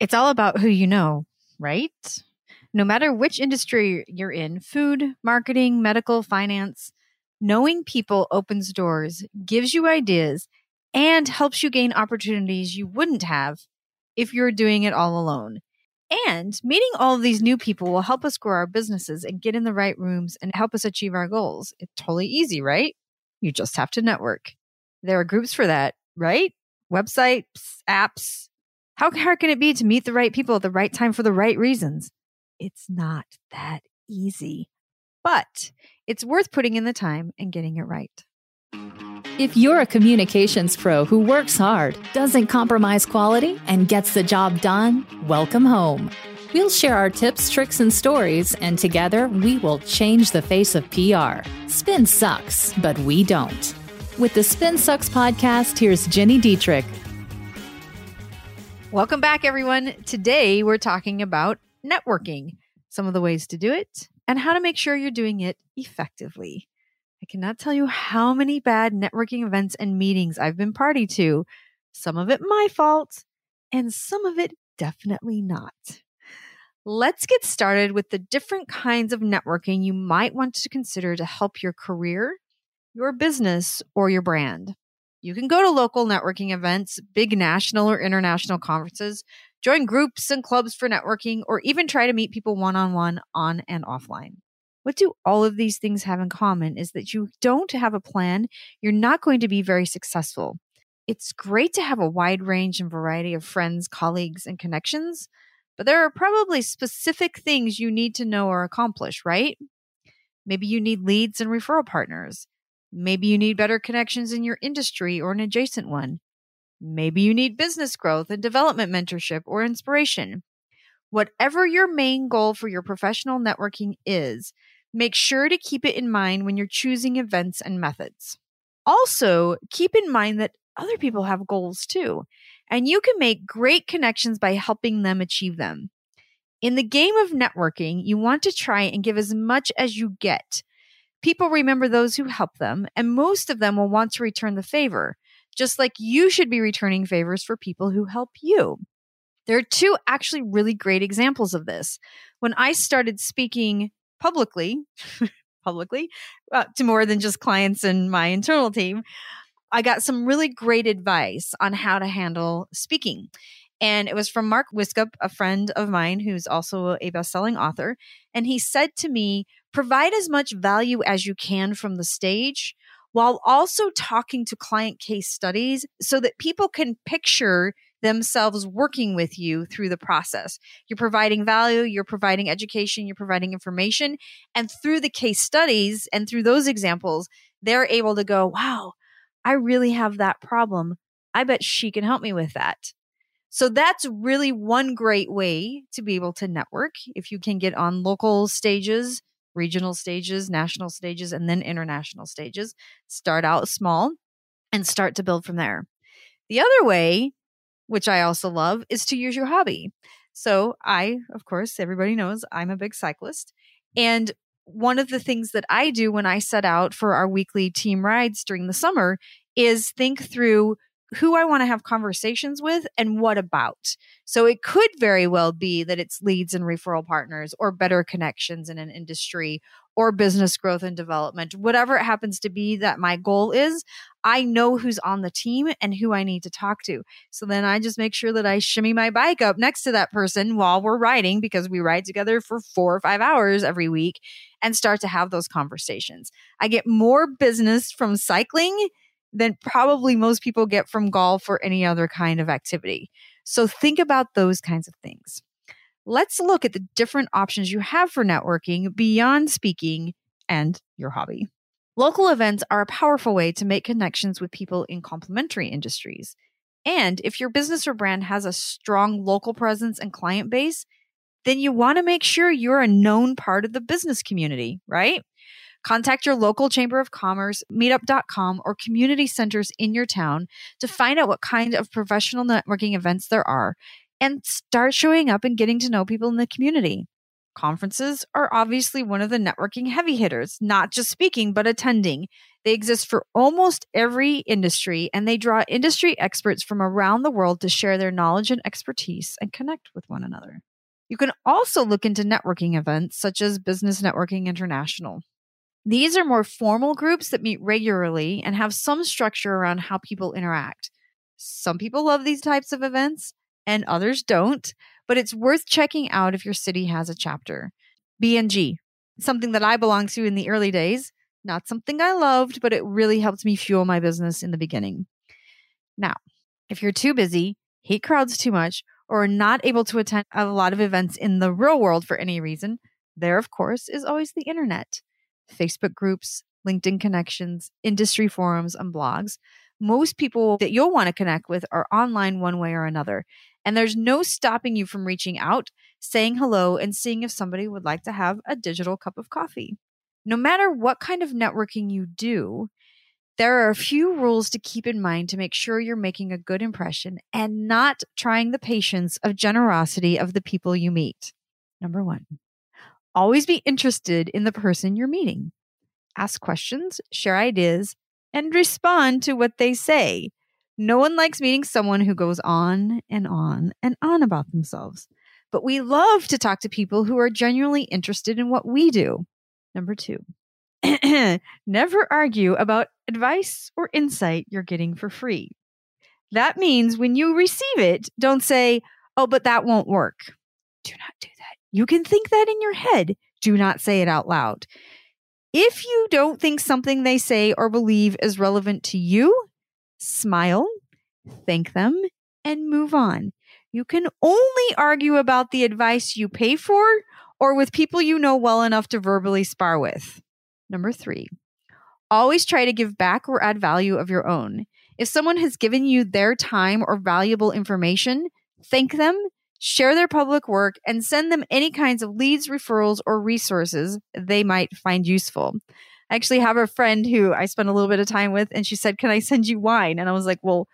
It's all about who you know, right? No matter which industry you're in food, marketing, medical, finance knowing people opens doors, gives you ideas, and helps you gain opportunities you wouldn't have if you're doing it all alone. And meeting all of these new people will help us grow our businesses and get in the right rooms and help us achieve our goals. It's totally easy, right? You just have to network. There are groups for that, right? Websites, apps. How hard can it be to meet the right people at the right time for the right reasons? It's not that easy, but it's worth putting in the time and getting it right. If you're a communications pro who works hard, doesn't compromise quality, and gets the job done, welcome home. We'll share our tips, tricks, and stories, and together we will change the face of PR. Spin sucks, but we don't. With the Spin Sucks podcast, here's Gini Dietrich. Welcome back, everyone. Today we're talking about networking, some of the ways to do it, and how to make sure you're doing it effectively. I cannot tell you how many bad networking events and meetings I've been party to. Some of it my fault, and some of it definitely not. Let's get started with the different kinds of networking you might want to consider to help your career, your business, or your brand. You can go to local networking events, big national or international conferences, join groups and clubs for networking, or even try to meet people one on one on and offline. What do all of these things have in common is that you don't have a plan, you're not going to be very successful. It's great to have a wide range and variety of friends, colleagues, and connections, but there are probably specific things you need to know or accomplish, right? Maybe you need leads and referral partners. Maybe you need better connections in your industry or an adjacent one. Maybe you need business growth and development mentorship or inspiration. Whatever your main goal for your professional networking is, Make sure to keep it in mind when you're choosing events and methods. Also, keep in mind that other people have goals too, and you can make great connections by helping them achieve them. In the game of networking, you want to try and give as much as you get. People remember those who help them, and most of them will want to return the favor, just like you should be returning favors for people who help you. There are two actually really great examples of this. When I started speaking publicly, publicly uh, to more than just clients and my internal team, I got some really great advice on how to handle speaking. And it was from Mark Wiskup, a friend of mine who's also a best-selling author, and he said to me, "Provide as much value as you can from the stage." While also talking to client case studies so that people can picture themselves working with you through the process. You're providing value, you're providing education, you're providing information. And through the case studies and through those examples, they're able to go, wow, I really have that problem. I bet she can help me with that. So that's really one great way to be able to network. If you can get on local stages, regional stages, national stages, and then international stages, start out small and start to build from there. The other way which I also love, is to use your hobby. So, I, of course, everybody knows I'm a big cyclist. And one of the things that I do when I set out for our weekly team rides during the summer is think through who I want to have conversations with and what about. So it could very well be that it's leads and referral partners or better connections in an industry or business growth and development, whatever it happens to be that my goal is, I know who's on the team and who I need to talk to. So then I just make sure that I shimmy my bike up next to that person while we're riding because we ride together for four or five hours every week and start to have those conversations. I get more business from cycling than probably most people get from golf or any other kind of activity. So think about those kinds of things let's look at the different options you have for networking beyond speaking and your hobby. Local events are a powerful way to make connections with people in complementary industries. And if your business or brand has a strong local presence and client base, then you want to make sure you're a known part of the business community, right? Contact your local chamber of commerce, meetup.com, or community centers in your town to find out what kind of professional networking events there are and start showing up and getting to know people in the community. Conferences are obviously one of the networking heavy hitters, not just speaking, but attending. They exist for almost every industry and they draw industry experts from around the world to share their knowledge and expertise and connect with one another. You can also look into networking events such as Business Networking International. These are more formal groups that meet regularly and have some structure around how people interact. Some people love these types of events and others don't, but it's worth checking out if your city has a chapter. BNI, something that I belonged to in the early days, not something I loved, but it really helped me fuel my business in the beginning. Now, if you're too busy, hate crowds too much, or are not able to attend a lot of events in the real world for any reason, there, of course, is always the internet. Facebook groups, LinkedIn connections, industry forums, and blogs. Most people that you'll want to connect with are online one way or another. And there's no stopping you from reaching out, saying hello, and seeing if somebody would like to have a digital cup of coffee. No matter what kind of networking you do, there are a few rules to keep in mind to make sure you're making a good impression and not trying the patience of generosity of the people you meet. Number one, always be interested in the person you're meeting. Ask questions, share ideas, and respond to what they say. No one likes meeting someone who goes on and on and on about themselves. But we love to talk to people who are genuinely interested in what we do. Number two, never argue about advice or insight you're getting for free. That means when you receive it, don't say, oh, but that won't work. Do not do that. You can think that in your head. Do not say it out loud. If you don't think something they say or believe is relevant to you, smile, thank them, and move on. You can only argue about the advice you pay for or with people you know well enough to verbally spar with. Number three, always try to give back or add value of your own. If someone has given you their time or valuable information, thank them, share their public work, and send them any kinds of leads, referrals, or resources they might find useful. I actually have a friend who I spent a little bit of time with, and she said, Can I send you wine? And I was like, Well,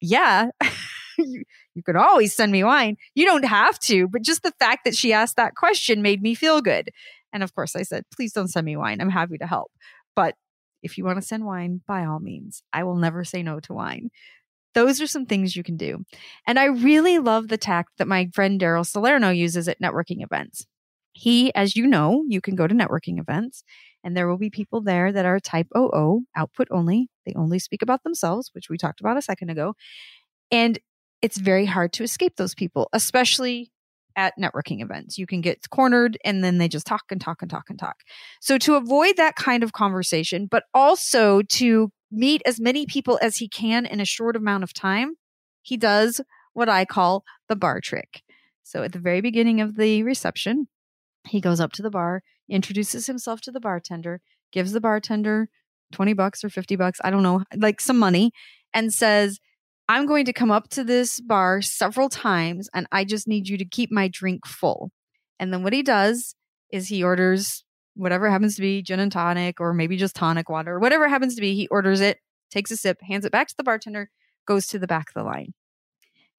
yeah. you, you always send me wine. You don't have to, but just the fact that she asked that question made me feel good. And of course, I said, please don't send me wine. I'm happy to help. But if you want to send wine, by all means, I will never say no to wine. Those are some things you can do. And I really love the tact that my friend Daryl Salerno uses at networking events. He, as you know, you can go to networking events and there will be people there that are type OO, output only. They only speak about themselves, which we talked about a second ago. And it's very hard to escape those people, especially at networking events. You can get cornered and then they just talk and talk and talk and talk. So, to avoid that kind of conversation, but also to meet as many people as he can in a short amount of time, he does what I call the bar trick. So, at the very beginning of the reception, he goes up to the bar, introduces himself to the bartender, gives the bartender 20 bucks or 50 bucks, I don't know, like some money, and says, I'm going to come up to this bar several times and I just need you to keep my drink full. And then what he does is he orders whatever happens to be gin and tonic or maybe just tonic water whatever happens to be. He orders it, takes a sip, hands it back to the bartender, goes to the back of the line.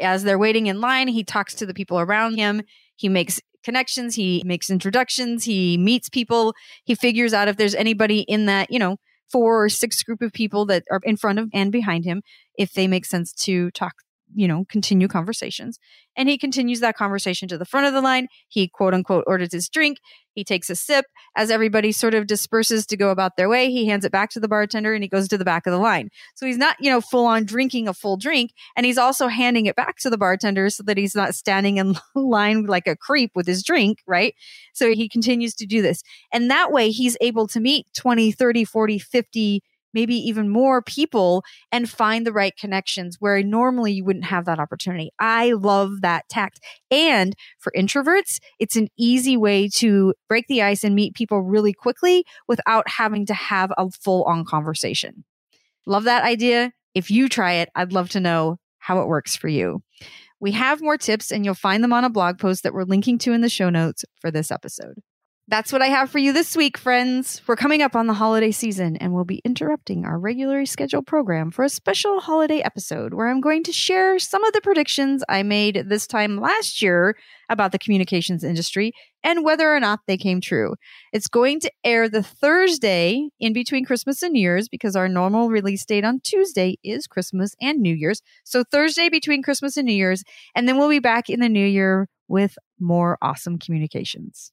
As they're waiting in line, he talks to the people around him. He makes connections, he makes introductions, he meets people, he figures out if there's anybody in that, you know, four or six group of people that are in front of and behind him if they make sense to talk you know, continue conversations. And he continues that conversation to the front of the line. He quote unquote orders his drink. He takes a sip. As everybody sort of disperses to go about their way, he hands it back to the bartender and he goes to the back of the line. So he's not, you know, full on drinking a full drink. And he's also handing it back to the bartender so that he's not standing in line like a creep with his drink, right? So he continues to do this. And that way he's able to meet 20, 30, 40, 50 maybe even more people and find the right connections where normally you wouldn't have that opportunity. I love that tact. And for introverts, it's an easy way to break the ice and meet people really quickly without having to have a full on conversation. Love that idea. If you try it, I'd love to know how it works for you. We have more tips and you'll find them on a blog post that we're linking to in the show notes for this episode. That's what I have for you this week, friends. We're coming up on the holiday season and we'll be interrupting our regularly scheduled program for a special holiday episode where I'm going to share some of the predictions I made this time last year about the communications industry and whether or not they came true. It's going to air the Thursday in between Christmas and New Year's because our normal release date on Tuesday is Christmas and New Year's. So Thursday between Christmas and New Year's. And then we'll be back in the new year with more awesome communications.